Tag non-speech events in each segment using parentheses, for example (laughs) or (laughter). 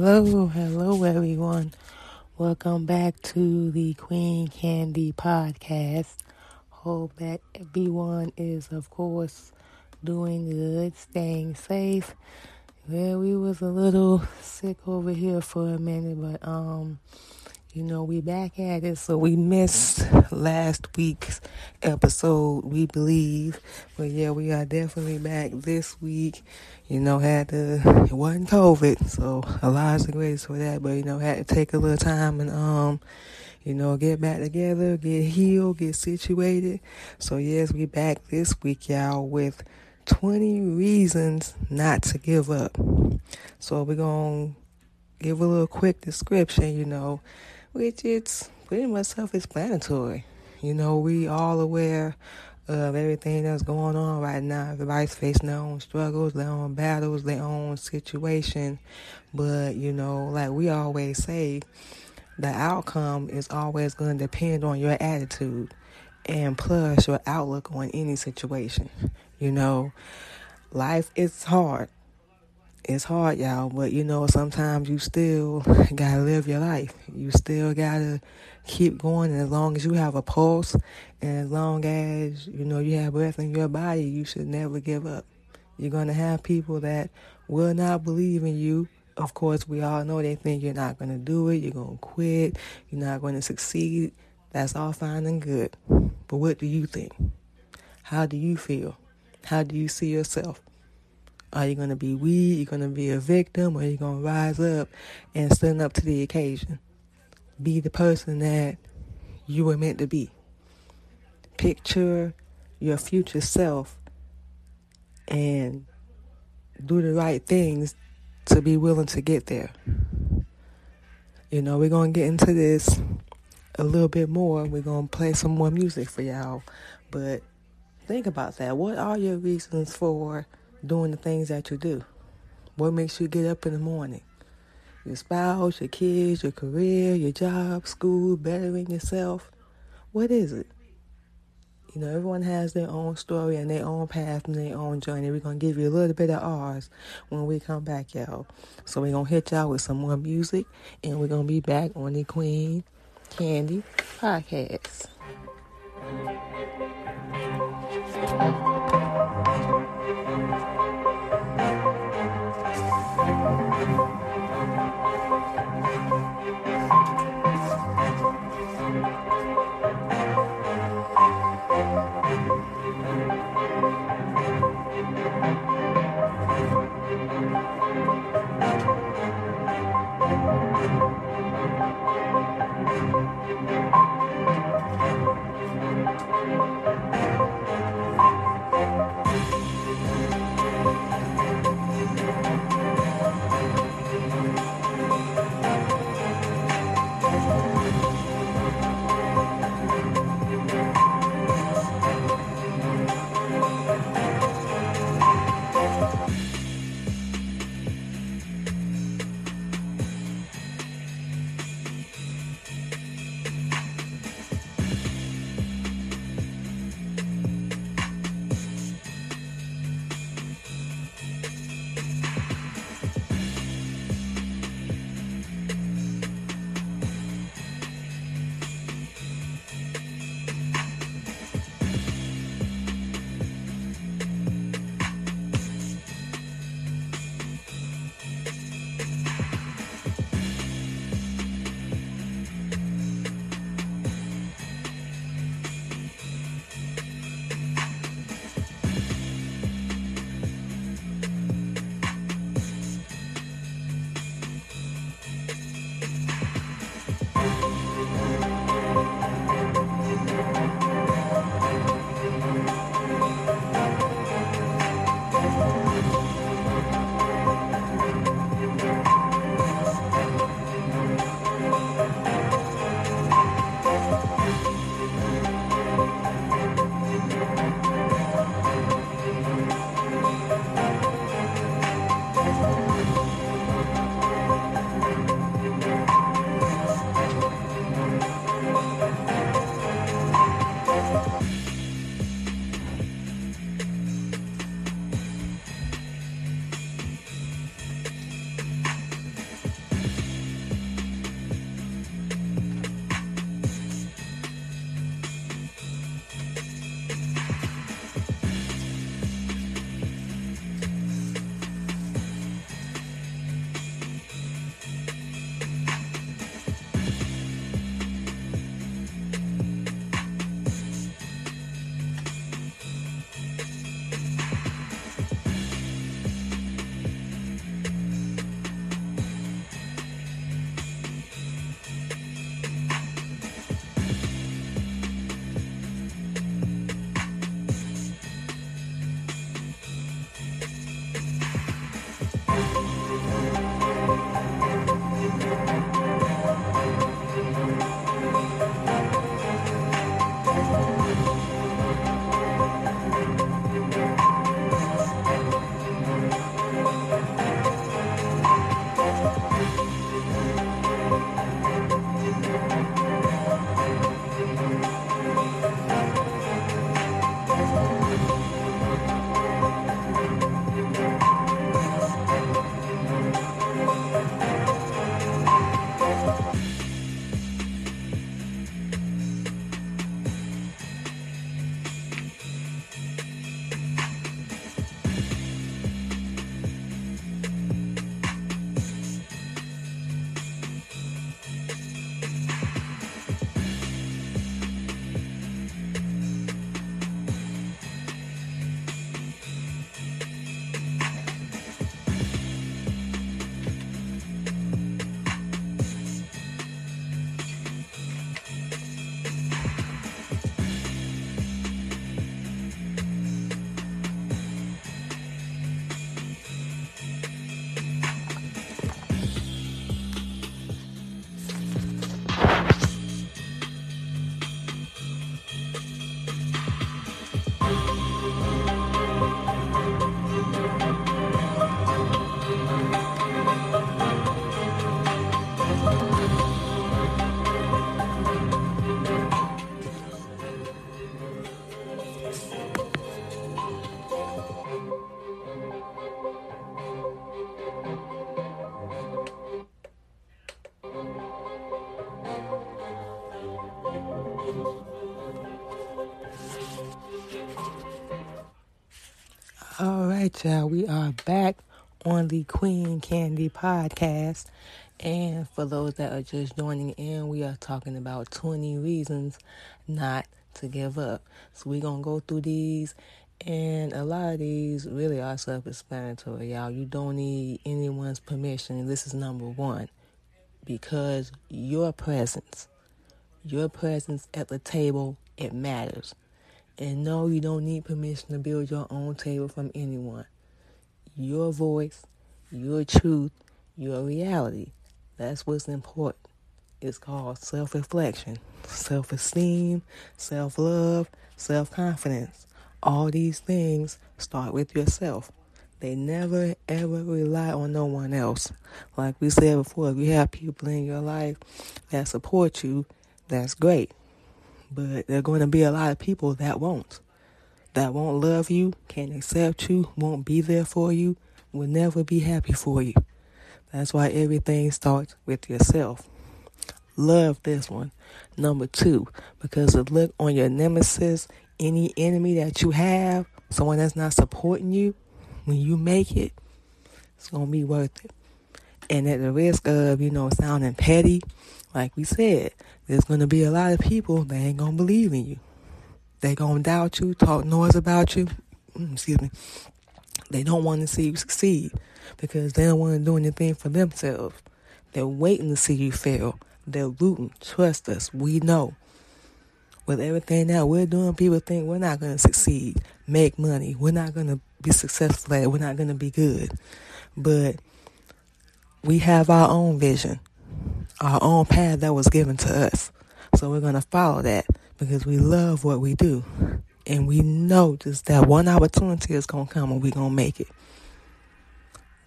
Hello, hello everyone. Welcome back to the Queen Candy podcast. Hope that everyone is, of course, doing good, staying safe. Yeah, we was a little sick over here for a minute, but um, you know, we back at it. So we missed last week's episode, we believe. But yeah, we are definitely back this week. You know, had to it wasn't COVID, so a lot of grace for that. But you know, had to take a little time and um, you know, get back together, get healed, get situated. So yes, we back this week, y'all, with 20 reasons not to give up. So we're going to give a little quick description, you know, which it's pretty much self-explanatory. You know, we all aware of everything that's going on right now. Everybody's facing their own struggles, their own battles, their own situation. But, you know, like we always say, the outcome is always going to depend on your attitude and plus your outlook on any situation. You know, life is hard. It's hard, y'all, but you know, sometimes you still (laughs) gotta live your life. You still gotta keep going, and as long as you have a pulse, and as long as you know you have breath in your body, you should never give up. You're gonna have people that will not believe in you. Of course, we all know they think you're not gonna do it, you're gonna quit, you're not gonna succeed. That's all fine and good. But what do you think? How do you feel? How do you see yourself? Are you going to be weak? Are you going to be a victim? Or are you going to rise up and stand up to the occasion? Be the person that you were meant to be. Picture your future self and do the right things to be willing to get there. You know, we're going to get into this a little bit more. We're going to play some more music for y'all. But Think about that. What are your reasons for doing the things that you do? What makes you get up in the morning? Your spouse, your kids, your career, your job, school, bettering yourself. What is it? You know, everyone has their own story and their own path and their own journey. We're going to give you a little bit of ours when we come back, y'all. So we're going to hit y'all with some more music and we're going to be back on the Queen Candy podcast. Right, y'all. We are back on the Queen Candy podcast. And for those that are just joining in, we are talking about 20 reasons not to give up. So we're going to go through these. And a lot of these really are self explanatory, y'all. You don't need anyone's permission. This is number one because your presence, your presence at the table, it matters. And no, you don't need permission to build your own table from anyone. Your voice, your truth, your reality that's what's important. It's called self reflection, self esteem, self love, self confidence. All these things start with yourself. They never ever rely on no one else. Like we said before, if you have people in your life that support you, that's great. But there are going to be a lot of people that won't. That won't love you, can't accept you, won't be there for you, will never be happy for you. That's why everything starts with yourself. Love this one. Number two, because the look on your nemesis, any enemy that you have, someone that's not supporting you, when you make it, it's going to be worth it. And at the risk of, you know, sounding petty, like we said, there's going to be a lot of people that ain't going to believe in you. They going to doubt you, talk noise about you. Mm, excuse me. They don't want to see you succeed because they don't want to do anything for themselves. They're waiting to see you fail. They're rooting. Trust us. We know. With everything that we're doing, people think we're not going to succeed, make money. We're not going to be successful at it. We're not going to be good. But we have our own vision, our own path that was given to us. So we're going to follow that because we love what we do. And we know just that one opportunity is going to come and we're going to make it.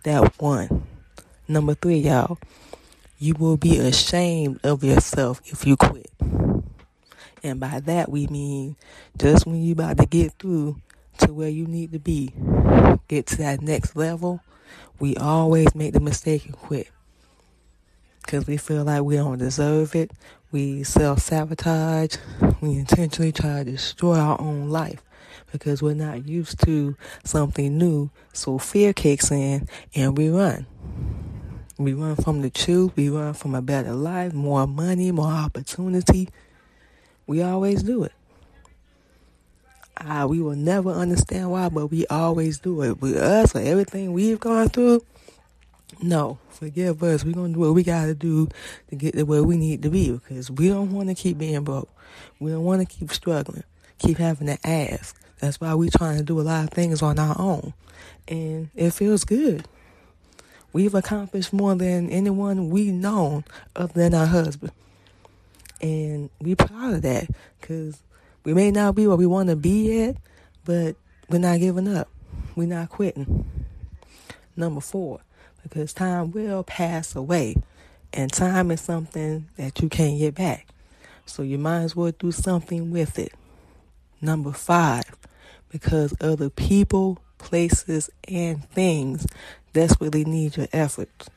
That one. Number three, y'all. You will be ashamed of yourself if you quit. And by that we mean just when you about to get through to where you need to be, get to that next level, we always make the mistake and quit. Because we feel like we don't deserve it. We self sabotage. We intentionally try to destroy our own life because we're not used to something new. So fear kicks in and we run. We run from the truth. We run from a better life, more money, more opportunity. We always do it. Uh, we will never understand why, but we always do it. With us, for everything we've gone through, no, forgive us. We're going to do what we got to do to get to where we need to be because we don't want to keep being broke. We don't want to keep struggling, keep having to ask. That's why we're trying to do a lot of things on our own. And it feels good. We've accomplished more than anyone we known other than our husband. And we proud of that because we may not be where we want to be yet, but we're not giving up. We're not quitting. Number four, because time will pass away. And time is something that you can't get back. So you might as well do something with it. Number five, because other people, places, and things desperately need your efforts.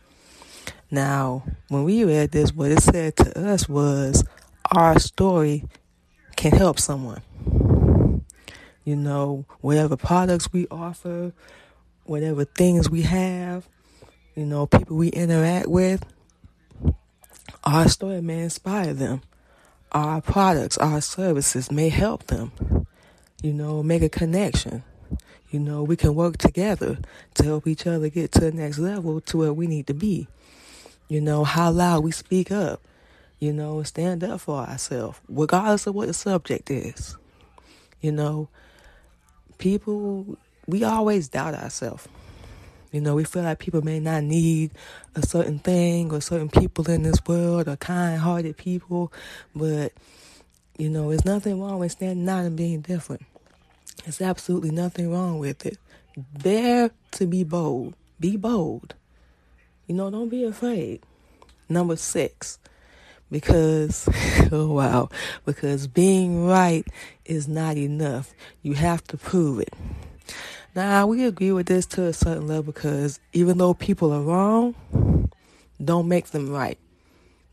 Now, when we read this, what it said to us was our story can help someone. You know, whatever products we offer, whatever things we have, you know, people we interact with, our story may inspire them. Our products, our services may help them you know, make a connection. You know, we can work together to help each other get to the next level to where we need to be. You know, how loud we speak up. You know, stand up for ourselves, regardless of what the subject is. You know, people, we always doubt ourselves. You know, we feel like people may not need a certain thing or certain people in this world or kind hearted people, but, you know, there's nothing wrong with standing out and being different. There's absolutely nothing wrong with it. Dare to be bold. Be bold. You know, don't be afraid. Number six, because, (laughs) oh wow, because being right is not enough. You have to prove it. Now, we agree with this to a certain level because even though people are wrong, don't make them right.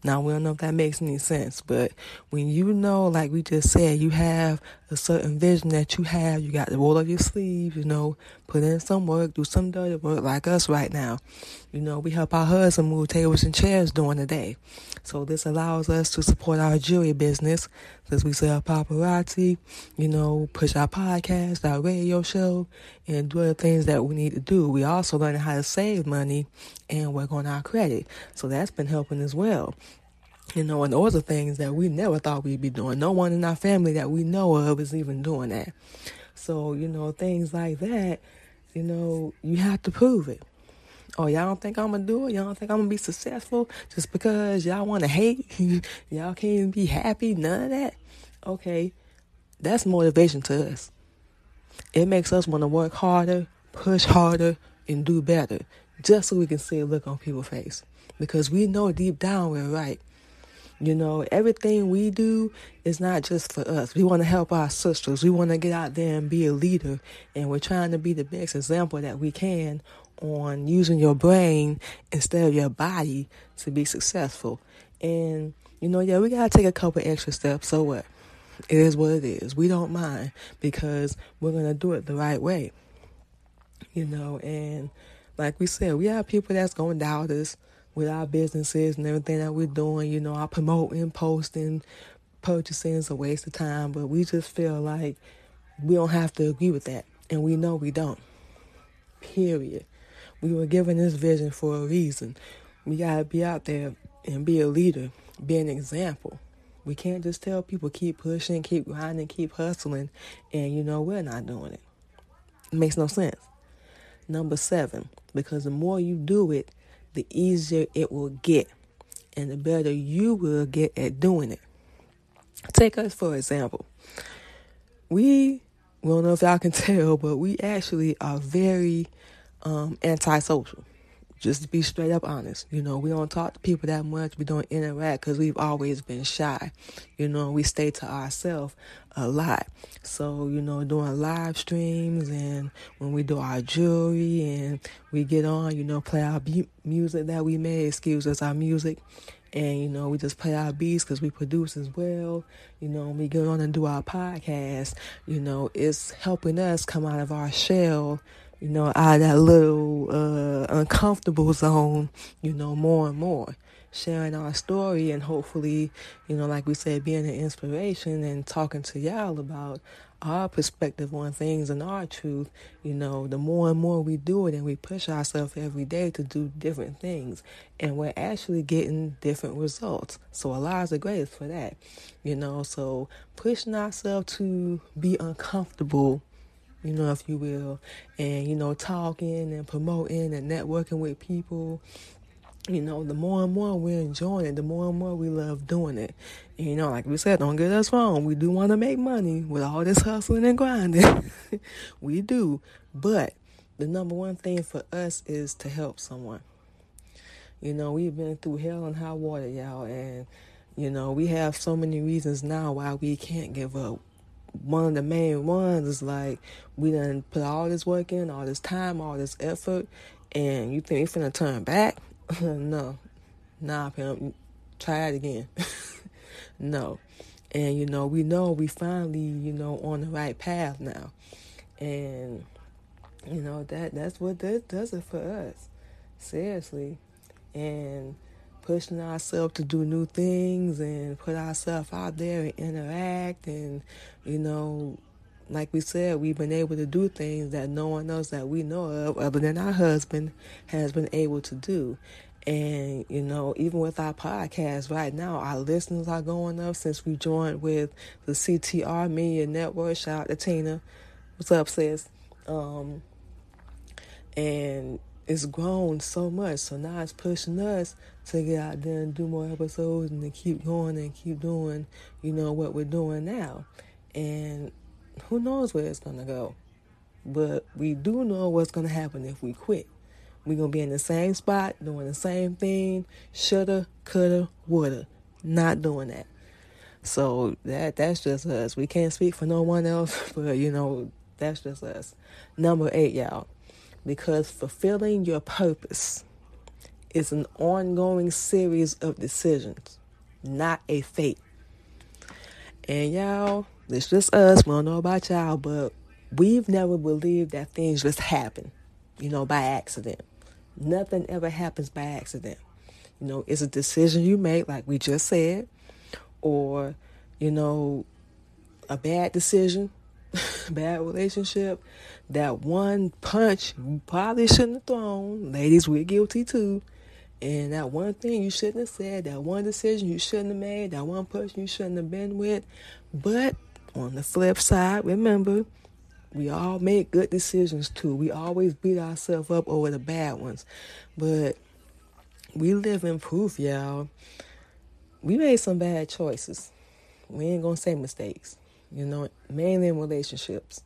Now, we don't know if that makes any sense, but when you know, like we just said, you have a certain vision that you have, you got to roll up your sleeves, you know, put in some work, do some dirty work like us right now. You know, we help our husband move tables and chairs during the day. So this allows us to support our jewelry business because we sell paparazzi, you know, push our podcast, our radio show, and do other things that we need to do. We also learn how to save money and work on our credit. So that's been helping as well. You know, and those are things that we never thought we'd be doing. No one in our family that we know of is even doing that. So, you know, things like that, you know, you have to prove it. Oh, y'all don't think I'm gonna do it? Y'all don't think I'm gonna be successful just because y'all wanna hate? (laughs) y'all can't even be happy? None of that? Okay, that's motivation to us. It makes us wanna work harder, push harder, and do better just so we can see a look on people's face. Because we know deep down we're right. You know, everything we do is not just for us. We want to help our sisters. We want to get out there and be a leader. And we're trying to be the best example that we can on using your brain instead of your body to be successful. And, you know, yeah, we got to take a couple extra steps. So what? It is what it is. We don't mind because we're going to do it the right way. You know, and like we said, we have people that's going to doubt us with our businesses and everything that we're doing. You know, our promoting, posting, purchasing is a waste of time, but we just feel like we don't have to agree with that. And we know we don't. Period. We were given this vision for a reason. We got to be out there and be a leader, be an example. We can't just tell people keep pushing, keep grinding, keep hustling, and you know we're not doing it. It makes no sense. Number seven, because the more you do it, the easier it will get and the better you will get at doing it. Take us for example. We, don't know if y'all can (laughs) tell, but we actually are very um, antisocial just to be straight up honest. You know, we don't talk to people that much. We don't interact because we've always been shy. You know, we stay to ourselves a lot. So, you know, doing live streams and when we do our jewelry and we get on, you know, play our music that we made, excuse us, our music. And, you know, we just play our beats because we produce as well. You know, we get on and do our podcast, you know, it's helping us come out of our shell you know, out of that little uh, uncomfortable zone, you know, more and more. Sharing our story and hopefully, you know, like we said, being an inspiration and talking to y'all about our perspective on things and our truth, you know, the more and more we do it and we push ourselves every day to do different things, and we're actually getting different results. So Allah's the greatest for that, you know. So pushing ourselves to be uncomfortable you know, if you will, and you know, talking and promoting and networking with people. You know, the more and more we're enjoying it, the more and more we love doing it. And, you know, like we said, don't get us wrong. We do want to make money with all this hustling and grinding. (laughs) we do. But the number one thing for us is to help someone. You know, we've been through hell and high water, y'all, and you know, we have so many reasons now why we can't give up one of the main ones is like we done put all this work in, all this time, all this effort, and you think we finna turn back? (laughs) no, nah, pimp. Try it again. (laughs) no, and you know we know we finally you know on the right path now, and you know that that's what that does it for us, seriously, and pushing ourselves to do new things and put ourselves out there and interact and you know like we said we've been able to do things that no one else that we know of other than our husband has been able to do. And you know even with our podcast right now our listeners are going up since we joined with the ctr media network. Shout out to tina. What's up sis? Um and it's grown so much. So now it's pushing us to get out there and do more episodes and to keep going and keep doing, you know, what we're doing now. And who knows where it's going to go. But we do know what's going to happen if we quit. We're going to be in the same spot, doing the same thing, shoulda, coulda, woulda. Not doing that. So that that's just us. We can't speak for no one else, (laughs) but you know, that's just us. Number eight, y'all because fulfilling your purpose It's an ongoing series of decisions, not a fate. And y'all, it's just us. We don't know about y'all, but we've never believed that things just happen, you know, by accident. Nothing ever happens by accident. You know, it's a decision you make, like we just said, or, you know, a bad decision, (laughs) bad relationship, that one punch you probably shouldn't have thrown. Ladies, we're guilty too. And that one thing you shouldn't have said, that one decision you shouldn't have made, that one person you shouldn't have been with. But on the flip side, remember, we all make good decisions too. We always beat ourselves up over the bad ones. But we live in proof, y'all. We made some bad choices. We ain't gonna say mistakes, you know, mainly in relationships.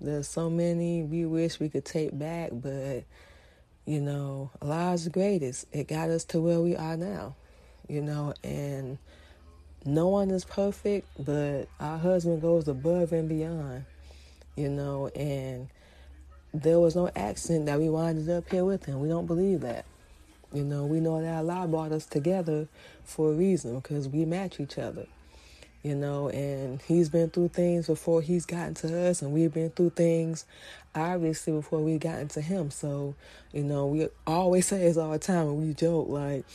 There's so many we wish we could take back, but you know, Allah's the greatest. It got us to where we are now, you know, and no one is perfect, but our husband goes above and beyond, you know, and there was no accident that we winded up here with him. We don't believe that. You know, we know that Allah brought us together for a reason because we match each other. You know, and he's been through things before he's gotten to us, and we've been through things obviously before we gotten to him. So, you know, we always say this all the time, and we joke like,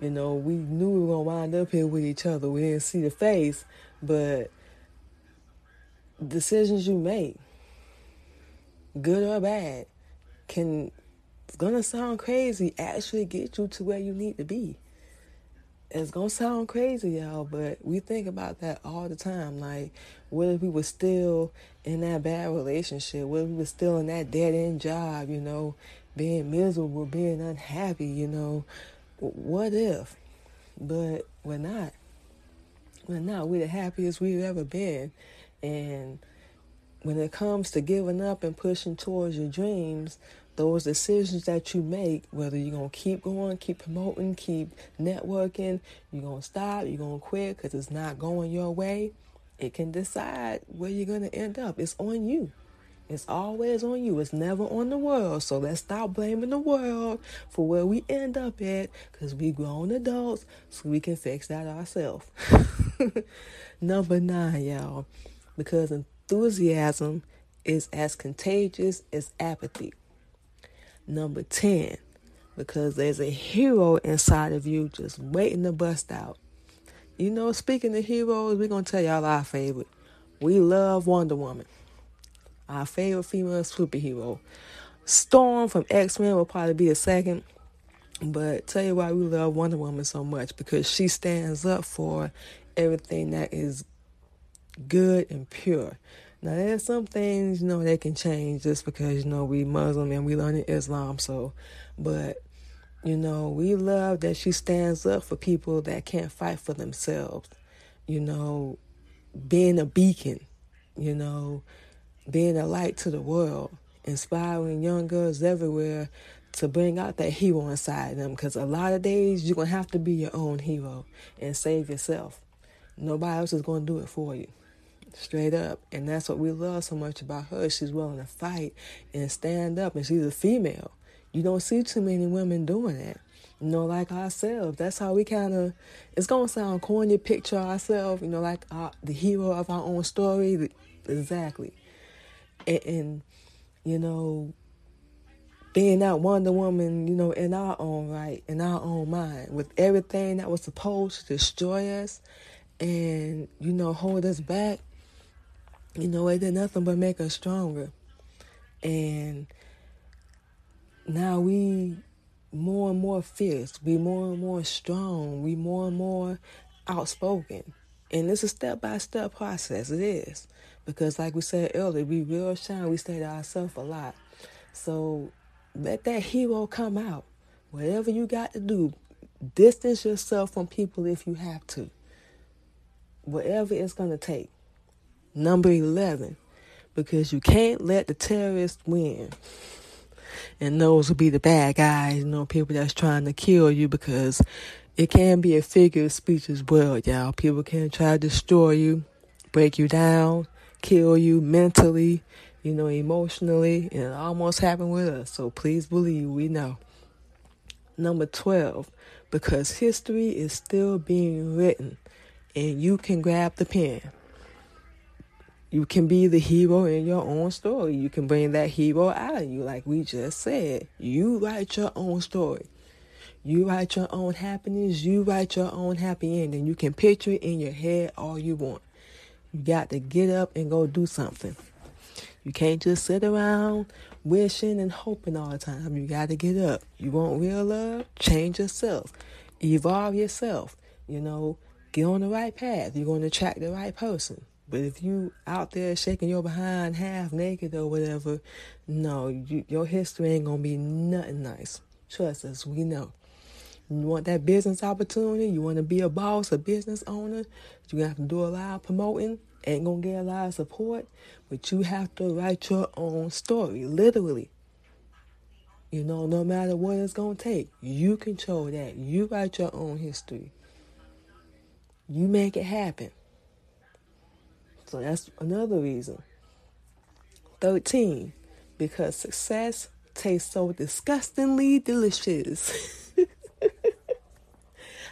you know, we knew we were gonna wind up here with each other. We didn't see the face, but decisions you make, good or bad, can it's gonna sound crazy, actually get you to where you need to be. It's gonna sound crazy, y'all, but we think about that all the time. Like, what if we were still in that bad relationship? What if we were still in that dead end job, you know, being miserable, being unhappy, you know? What if? But we're not. We're not. We're the happiest we've ever been. And when it comes to giving up and pushing towards your dreams, those decisions that you make, whether you're going to keep going, keep promoting, keep networking, you're going to stop, you're going to quit because it's not going your way, it can decide where you're going to end up. It's on you. It's always on you. It's never on the world. So let's stop blaming the world for where we end up at because we grown adults so we can fix that ourselves. (laughs) Number nine, y'all, because enthusiasm is as contagious as apathy. Number 10, because there's a hero inside of you just waiting to bust out. You know, speaking of heroes, we're going to tell y'all our favorite. We love Wonder Woman, our favorite female superhero. Storm from X Men will probably be a second. But tell you why we love Wonder Woman so much because she stands up for everything that is good and pure. Now there's some things, you know, that can change just because, you know, we Muslim and we learn Islam, so but you know, we love that she stands up for people that can't fight for themselves. You know, being a beacon, you know, being a light to the world, inspiring young girls everywhere to bring out that hero inside them. Because a lot of days you're to have to be your own hero and save yourself. Nobody else is to do it for you. Straight up. And that's what we love so much about her. She's willing to fight and stand up. And she's a female. You don't see too many women doing that. You know, like ourselves. That's how we kind of, it's going to sound corny, picture ourselves, you know, like our, the hero of our own story. Exactly. And, and, you know, being that Wonder Woman, you know, in our own right, in our own mind, with everything that was supposed to destroy us and, you know, hold us back you know, it did nothing but make us stronger. And now we more and more fierce, we more and more strong, we more and more outspoken. And it's a step by step process. It is. Because like we said earlier, we real shine, we say to ourselves a lot. So let that hero come out. Whatever you got to do, distance yourself from people if you have to. Whatever it's gonna take. Number 11, because you can't let the terrorists win. And those will be the bad guys, you know, people that's trying to kill you because it can be a figure of speech as well, y'all. People can try to destroy you, break you down, kill you mentally, you know, emotionally, and it almost happened with us. So please believe we know. Number 12, because history is still being written and you can grab the pen. You can be the hero in your own story. You can bring that hero out of you, like we just said. You write your own story. You write your own happiness. You write your own happy ending. You can picture it in your head all you want. You got to get up and go do something. You can't just sit around wishing and hoping all the time. You got to get up. You want real love? Change yourself. Evolve yourself. You know, get on the right path. You're going to attract the right person. But if you out there shaking your behind half naked or whatever, no, you, your history ain't gonna be nothing nice. Trust us, we know. You want that business opportunity? You want to be a boss, a business owner? You have to do a lot of promoting. Ain't gonna get a lot of support, but you have to write your own story, literally. You know, no matter what it's gonna take, you control that. You write your own history. You make it happen. So that's another reason. 13. Because success tastes so disgustingly delicious. (laughs)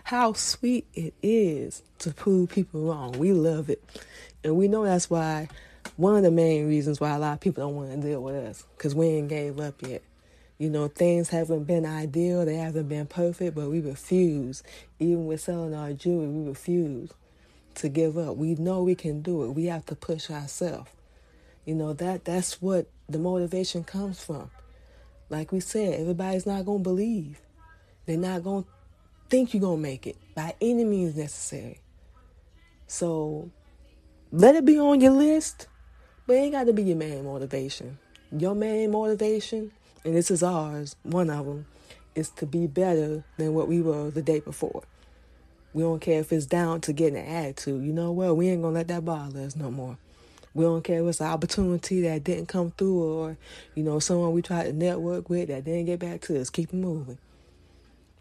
How sweet it is to prove people wrong. We love it. And we know that's why one of the main reasons why a lot of people don't want to deal with us because we ain't gave up yet. You know, things haven't been ideal, they haven't been perfect, but we refuse. Even with selling our jewelry, we refuse to give up. We know we can do it. We have to push ourselves. You know, that that's what the motivation comes from. Like we said, everybody's not to believe. They're not to think you're to make it by any means necessary. So let it be on your list, but it ain't got to be your main motivation. Your main motivation, and this is ours, one of them, is to be better than what we were the day before. We don't care if it's down to getting an attitude. You know what? We ain't gonna let that bother us no more. We don't care if it's an opportunity that didn't come through or, you know, someone we tried to network with that didn't get back to us. Keep moving.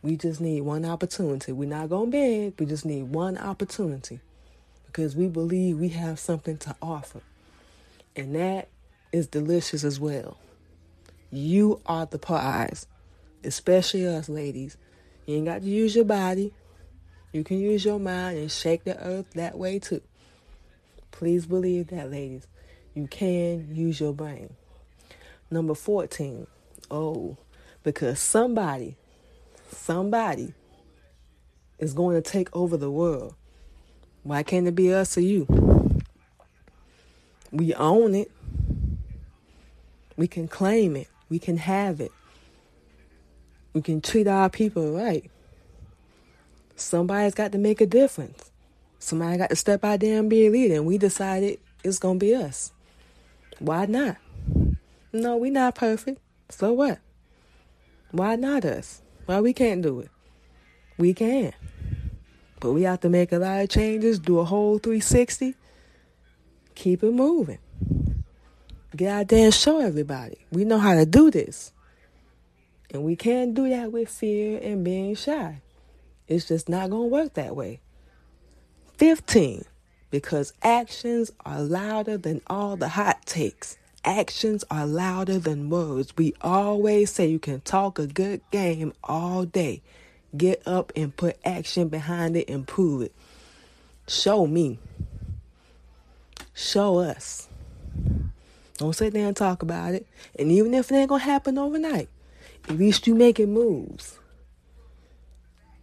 We just need one opportunity. We're not gonna beg, we just need one opportunity. Because we believe we have something to offer. And that is delicious as well. You are the prize. Especially us ladies. You ain't got to use your body. You can use your mind and shake the earth that way too. Please believe that, ladies. You can use your brain. Number 14. Oh, because somebody, somebody is going to take over the world. Why can't it be us or you? We own it. We can claim it. We can have it. We can treat our people right. Somebody's got to make a difference. Somebody got to step out there and be a leader, and we decided it's gonna be us. Why not? No, we not perfect. So what? Why not us? Why we can't do it? We can. But we have to make a lot of changes, do a whole 360, keep it moving. Get out there and show everybody. We know how to do this. And we can't do that with fear and being shy. It's just not going to work that way. 15. Because actions are louder than all the hot takes. Actions are louder than words. We always say you can talk a good game all day. Get up and put action behind it and prove it. Show me. Show us. Don't sit there and talk about it. And even if it ain't gonna happen overnight, at least you making moves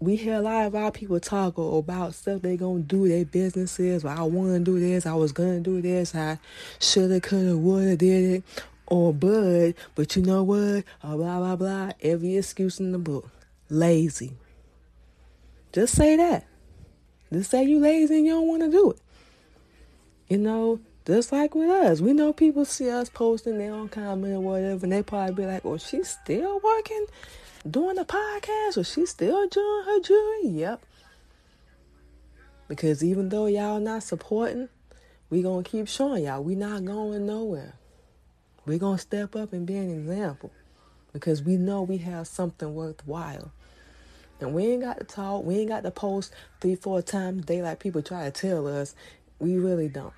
we hear a lot of our people talk about stuff they gonna do their businesses. Well, I want to do this. I was gonna do this. I shoulda, coulda, woulda, did it. Or bud, but you know what? Uh, blah blah blah. Every excuse in the book. Lazy. Just say that. Just say you lazy and you don't want to do it. You know, just like with us, we know people see us posting their own comment or whatever, and they probably be like, "Oh, she's still working." Doing a podcast? Was she still doing her jewelry? Yep. Because even though y'all not supporting, we gonna keep showing y'all we not going nowhere. we gonna step up and be an example. Because we know we have something worthwhile. And we ain't got to talk, we ain't got to post three, four times a day like people try to tell us. We really don't.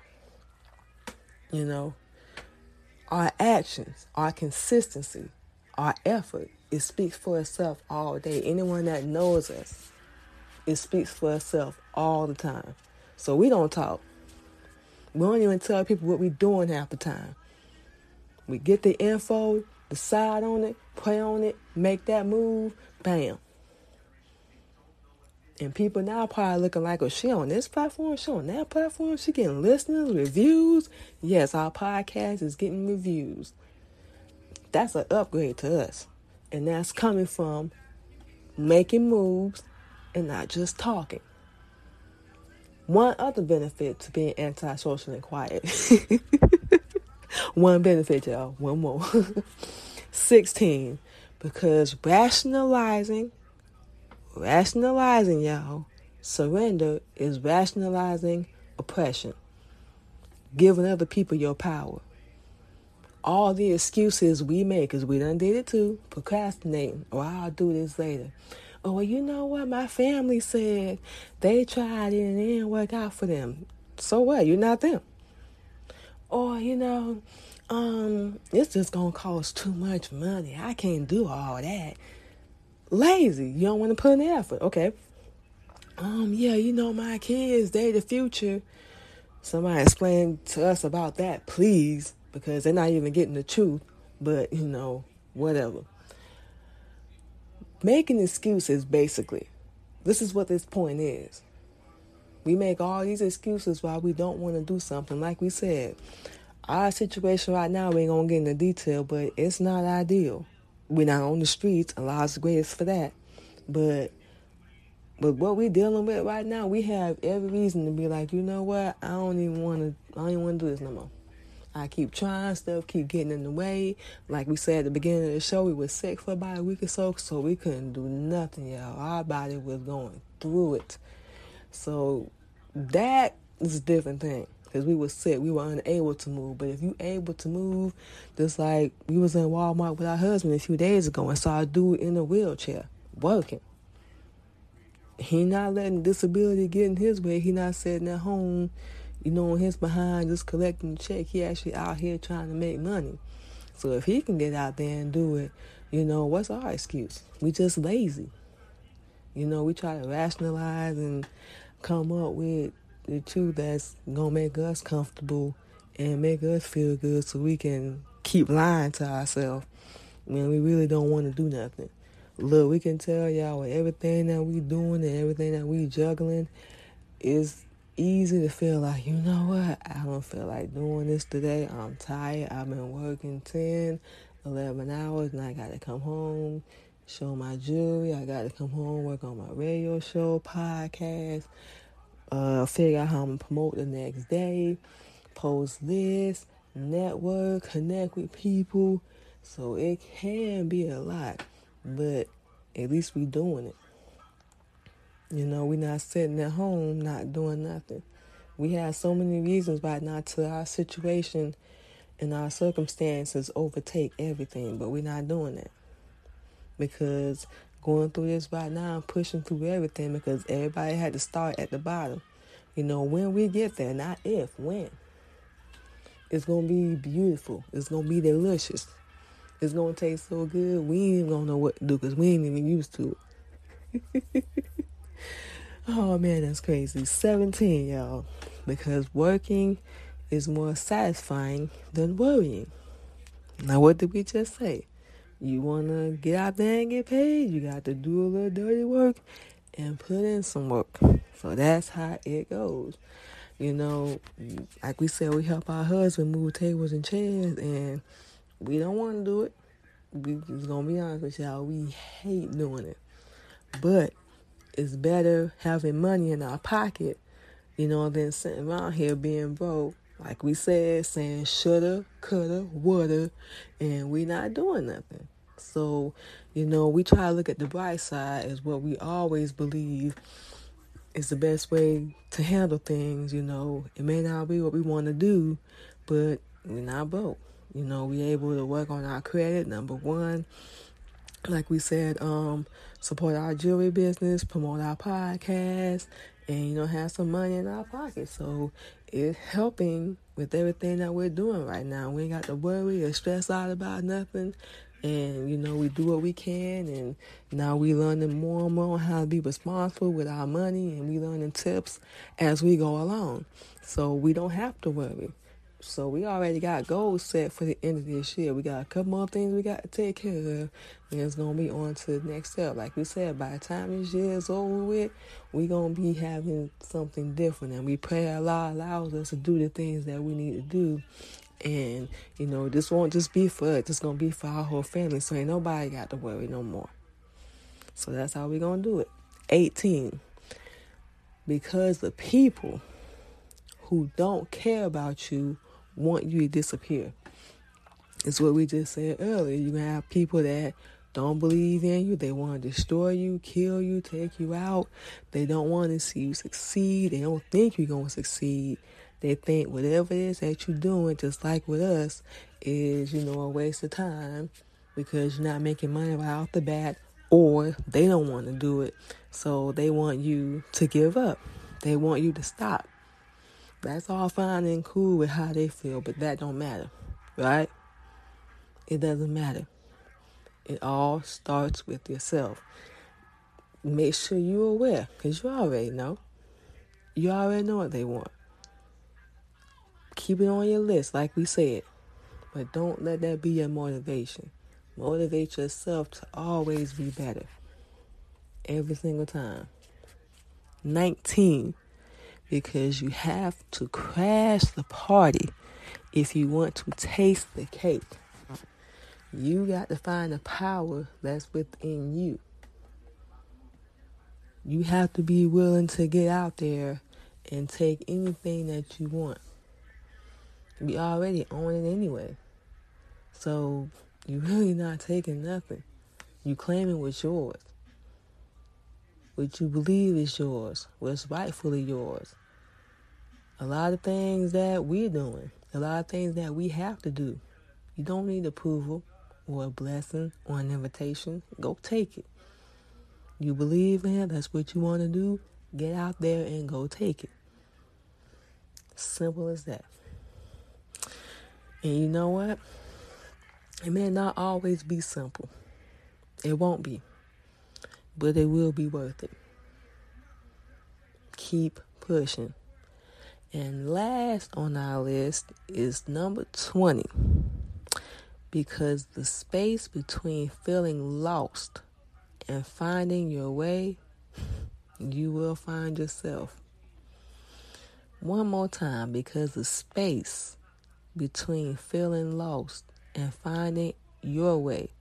You know, our actions, our consistency, our effort, it speaks for itself all day. Anyone that knows us, it speaks for itself all the time. So we don't talk. We don't even tell people what we're doing half the time. We get the info, decide on it, pray on it, make that move, bam. And people now probably looking like, oh, she on this platform, she on that platform, she getting listeners, reviews. Yes, our podcast is getting reviews. That's an upgrade to us. And that's coming from making moves and not just talking. One other benefit to being antisocial and quiet. (laughs) One benefit, y'all. One more. (laughs) 16. Because rationalizing, rationalizing, y'all, surrender is rationalizing oppression, giving other people your power. All the excuses we make, because we done did it too, procrastinating, or I'll do this later. Oh, well, you know what? My family said they tried it and it didn't work out for them. So what? You're not them. Or, you know, um, it's just gonna cost too much money. I can't do all that. Lazy. You don't want to put in effort. Okay. Um, yeah, you know, my kids, they the future. Somebody explain to us about that, please, because they're not even getting the truth. But, you know, whatever. Making excuses, basically. This is what this point is. We make all these excuses why we don't want to do something. Like we said, our situation right now, we ain't gonna get into detail, but it's not ideal. We're not on the streets. Allah's grace for that. But but what we're dealing with right now, we have every reason to be like, you know what? I don't even want to. I don't even want to do this no more. I keep trying stuff, keep getting in the way. Like we said at the beginning of the show, we were sick for about a week or so, so we couldn't do nothing, y'all. Our body was going through it. So that is a different thing because we were sick. We were unable to move. But if you able to move, just like we was in Walmart with our husband a few days ago and saw a dude in a wheelchair working. He not letting disability get in his way. He not sitting at home, you know, his behind just collecting the check. He actually out here trying to make money. So if he can get out there and do it, you know, what's our excuse? We just lazy. You know, we try to rationalize and come up with the truth that's gonna make us comfortable and make us feel good so we can keep lying to ourselves when we really don't want to do nothing. Look, we can tell y'all everything that we doing and everything that we juggling, it's easy to feel like, you know what, I don't feel like doing this today. I'm tired. I've been working 10, 11 hours and I got to come home, show my jewelry. I got to come home, work on my radio show, podcast, uh, figure out how I'm gonna promote the next day, post this, network, connect with people. So it can be a lot, but at least we're doing it. You know, we not sitting at home not doing nothing. We have so many reasons why not to our situation and our circumstances overtake everything, but we're not doing that. Because going through this right now, I'm pushing through everything because everybody had to start at the bottom. You know, when we get there, not if, when. It's gonna be beautiful. It's gonna be delicious. It's gonna taste so good. We ain't gonna know what to do because we ain't even used to it. (laughs) oh man, that's crazy. 17, y'all. Because working is more satisfying than worrying. Now, what did we just say? You want to get out there and get paid, you got to do a little dirty work and put in some work. So that's how it goes. You know, like we said, we help our husband move tables and chairs, and we don't want to do it. We just gonna be honest with y'all, we hate doing it. But it's better having money in our pocket, you know, than sitting around here being broke. Like we said, saying shoulda, coulda, woulda, and we not doing nothing. So, you know, we try to look at the bright side as what we always believe is the best way to handle things. You know, it may not be what we want to do, but we're not broke. You know, we able to work on our credit. Number one, like we said, um, support our jewelry business, promote our podcast, and you know, have some money in our pocket. So it's helping with everything that we're doing right now. We ain't got to worry or stress out about nothing. and you know we do what we can and now we learning more and more how to be responsible with our money and we learning tips as we go along so we don't have to worry so we already got goals set for the end of this year we got a couple more things we got to take care of and it's gonna be on to the next step like we said by the time this year is over with we gonna be having something different and we pray allah allows us to do the things that we need to do and, you know, this won't just be for us, it's to be for our whole family. So ain't nobody got to worry no more. So that's how we to do it. 18. Because the people who don't care about you want you to disappear. It's what we just said earlier. You have people that don't believe in you. They want to destroy you, kill you, take you out. They don't want to see you succeed. They don't think you're going to succeed. They think whatever it is that you're doing, just like with us, is, you know, a waste of time because you're not making money right off the bat or they don't want to do it. So they want you to give up. They want you to stop. That's all fine and cool with how they feel, but that don't matter, right? It doesn't matter. It all starts with yourself. Make sure you're aware, because you already know. You already know what they want. Keep it on your list, like we said. But don't let that be your motivation. Motivate yourself to always be better. Every single time. 19. Because you have to crash the party if you want to taste the cake. You got to find the power that's within you. You have to be willing to get out there and take anything that you want. We already own it anyway. So you're really not taking nothing. You claiming what's yours. What you believe is yours. What's rightfully yours. A lot of things that we're doing. A lot of things that we have to do. You don't need approval or a blessing or an invitation. Go take it. You believe in it, that's what you want to do. Get out there and go take it. Simple as that. And you know what? It may not always be simple. It won't be. But it will be worth it. Keep pushing. And last on our list is number 20. Because the space between feeling lost and finding your way, you will find yourself. One more time, because the space between feeling lost and finding your way,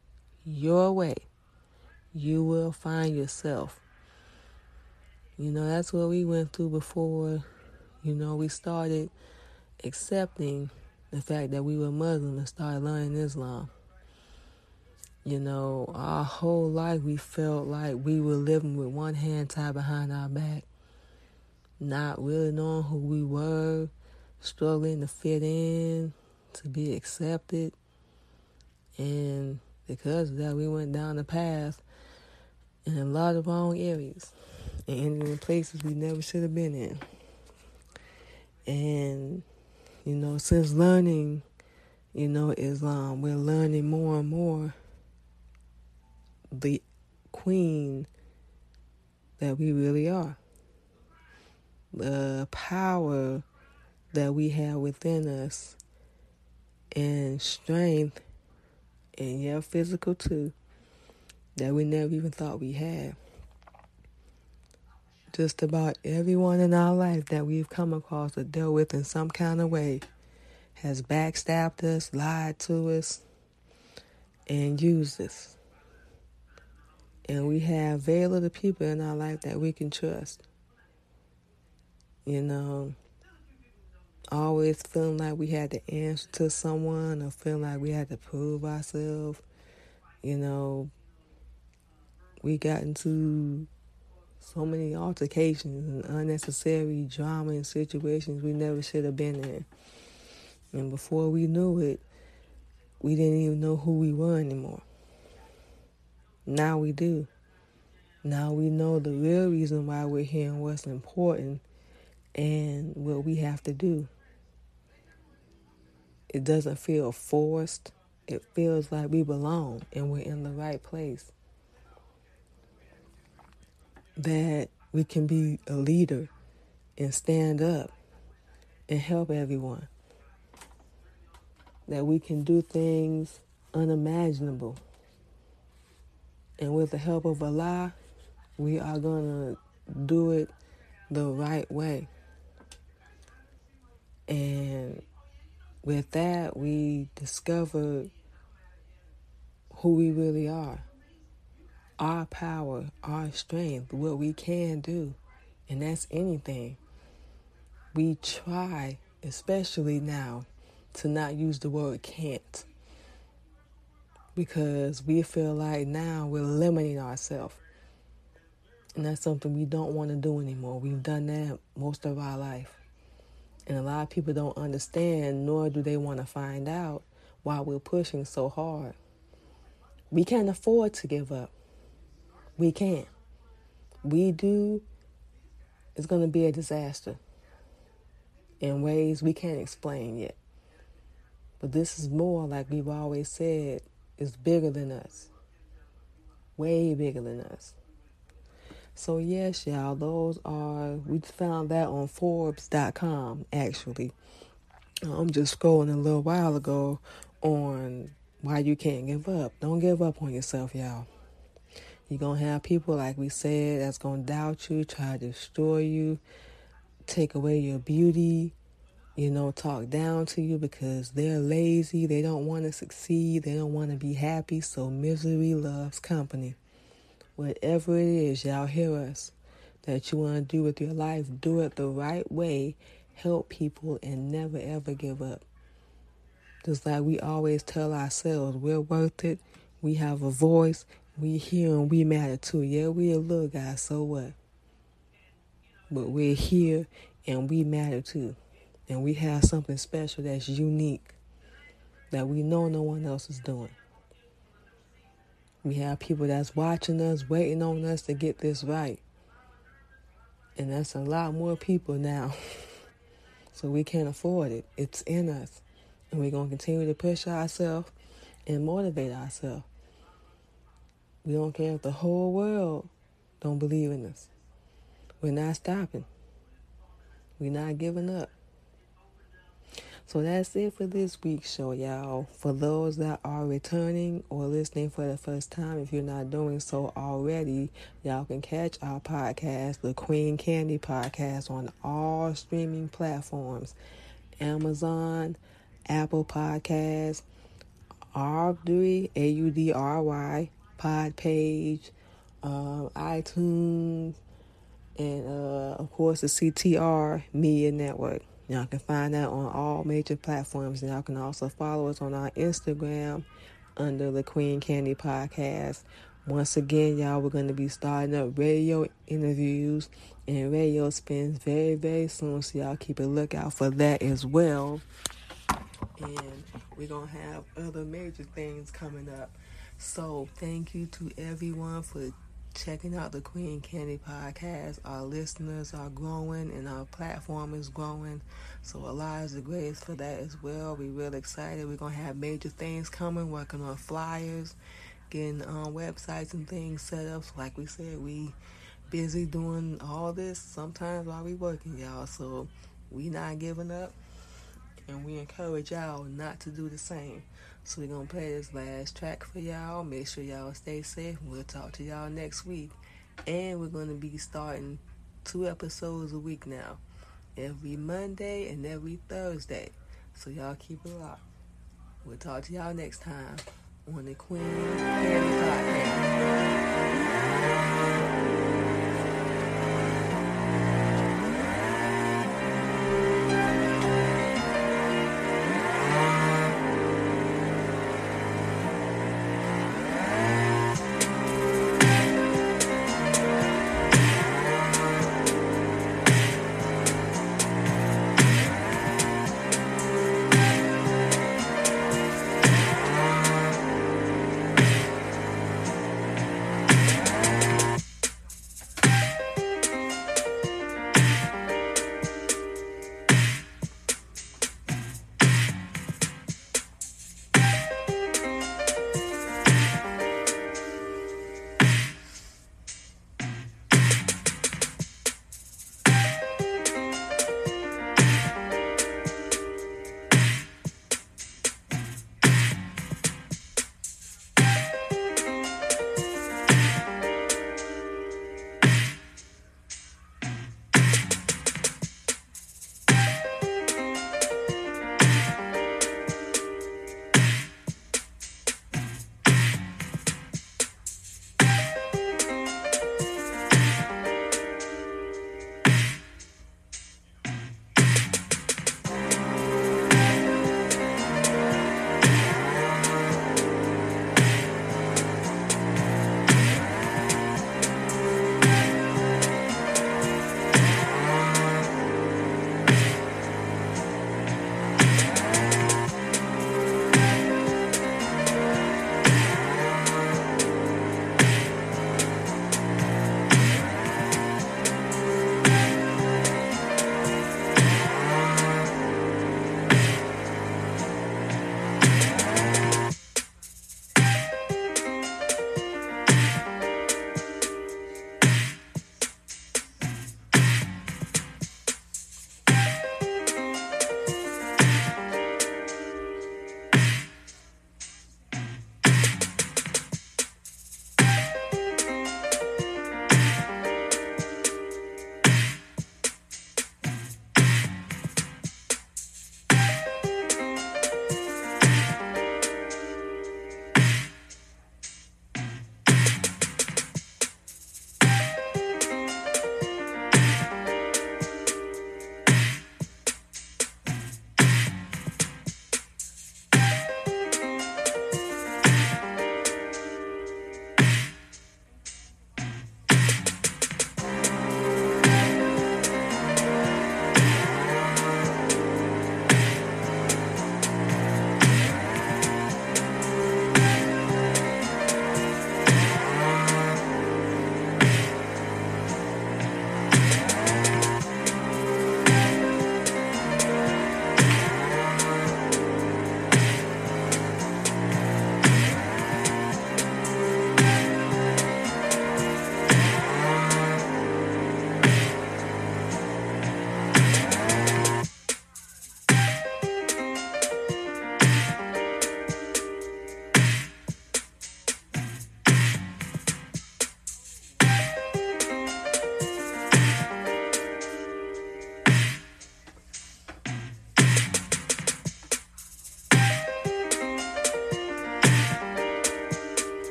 your way, you will find yourself. You know, that's what we went through before, you know, we started accepting the fact that we were Muslim and started learning Islam. You know, our whole life we felt like we were living with one hand tied behind our back, not really knowing who we were, struggling to fit in, to be accepted. And because of that, we went down the path in a lot of wrong areas and in places we never should have been in. And, you know, since learning, you know, Islam, um, we're learning more and more the queen that we really are. The power that we have within us and strength and yeah, physical too that we never even thought we had. Just about everyone in our life that we've come across or dealt with in some kind of way has backstabbed us, lied to us, and used us. And we have very little people in our life that we can trust. You know, always feeling like we had to answer to someone or feeling like we had to prove ourselves. You know, we got into so many altercations and unnecessary drama and situations we never should have been in. And before we knew it, we didn't even know who we were anymore. Now we do. Now we know the real reason why we're here and what's important and what we have to do. It doesn't feel forced. it feels like we belong and we're in the right place. That we can be a leader and stand up and help everyone. That we can do things unimaginable. And with the help of Allah, we are going to do it the right way. And with that, we discovered who we really are, our power, our strength, what we can do, and that's anything. We try, especially now, to not use the word can't because we feel like now we're limiting ourselves. And that's something we don't want to do anymore. We've done that most of our life. And a lot of people don't understand, nor do they want to find out why we're pushing so hard. We can't afford to give up. We can't. We do, it's going to be a disaster in ways we can't explain yet. But this is more, like we've always said, is bigger than us. Way bigger than us. So, yes, y'all, those are, we found that on Forbes.com actually. I'm just scrolling a little while ago on why you can't give up. Don't give up on yourself, y'all. You're going to have people, like we said, that's going to doubt you, try to destroy you, take away your beauty, you know, talk down to you because they're lazy, they don't want to succeed, they don't want to be happy, so misery loves company. Whatever it is, y'all hear us, that you want to do with your life, do it the right way, help people, and never ever give up. Just like we always tell ourselves, we're worth it, we have a voice, we here and we matter too. Yeah, we're a little guy, so what? But we're here and we matter too. And we have something special that's unique that we know no one else is doing. We have people that's watching us, waiting on us to get this right. And that's a lot more people now. (laughs) so we can't afford it. It's in us. And we're going to continue to push ourselves and motivate ourselves. We don't care if the whole world don't believe in us. We're not stopping. We're not giving up. So that's it for this week's show, y'all. For those that are returning or listening for the first time, if you're not doing so already, y'all can catch our podcast, the Queen Candy Podcast, on all streaming platforms Amazon, Apple Podcasts, Audry, A U D R Y, Podpage, uh, iTunes, and uh, of course the CTR Media Network. Y'all can find that on all major platforms. And y'all can also follow us on our Instagram under the Queen Candy Podcast. Once again, y'all, we're going to be starting up radio interviews and radio spins very, very soon. So y'all keep a lookout for that as well. And we're going to have other major things coming up. So thank you to everyone for checking out the Queen Candy podcast. Our listeners are growing and our platform is growing. So Allah is the greatest for that as well. We're real excited. We're gonna have major things coming, working on flyers, getting um, websites and things set up. So like we said, we busy doing all this sometimes while we working, y'all. So we not giving up and we encourage y'all not to do the same. So we're gonna play this last track for y'all. Make sure y'all stay safe. We'll talk to y'all next week. And we're gonna be starting two episodes a week now. Every Monday and every Thursday. So y'all keep it locked. We'll talk to y'all next time on the Queen Candy Podcast.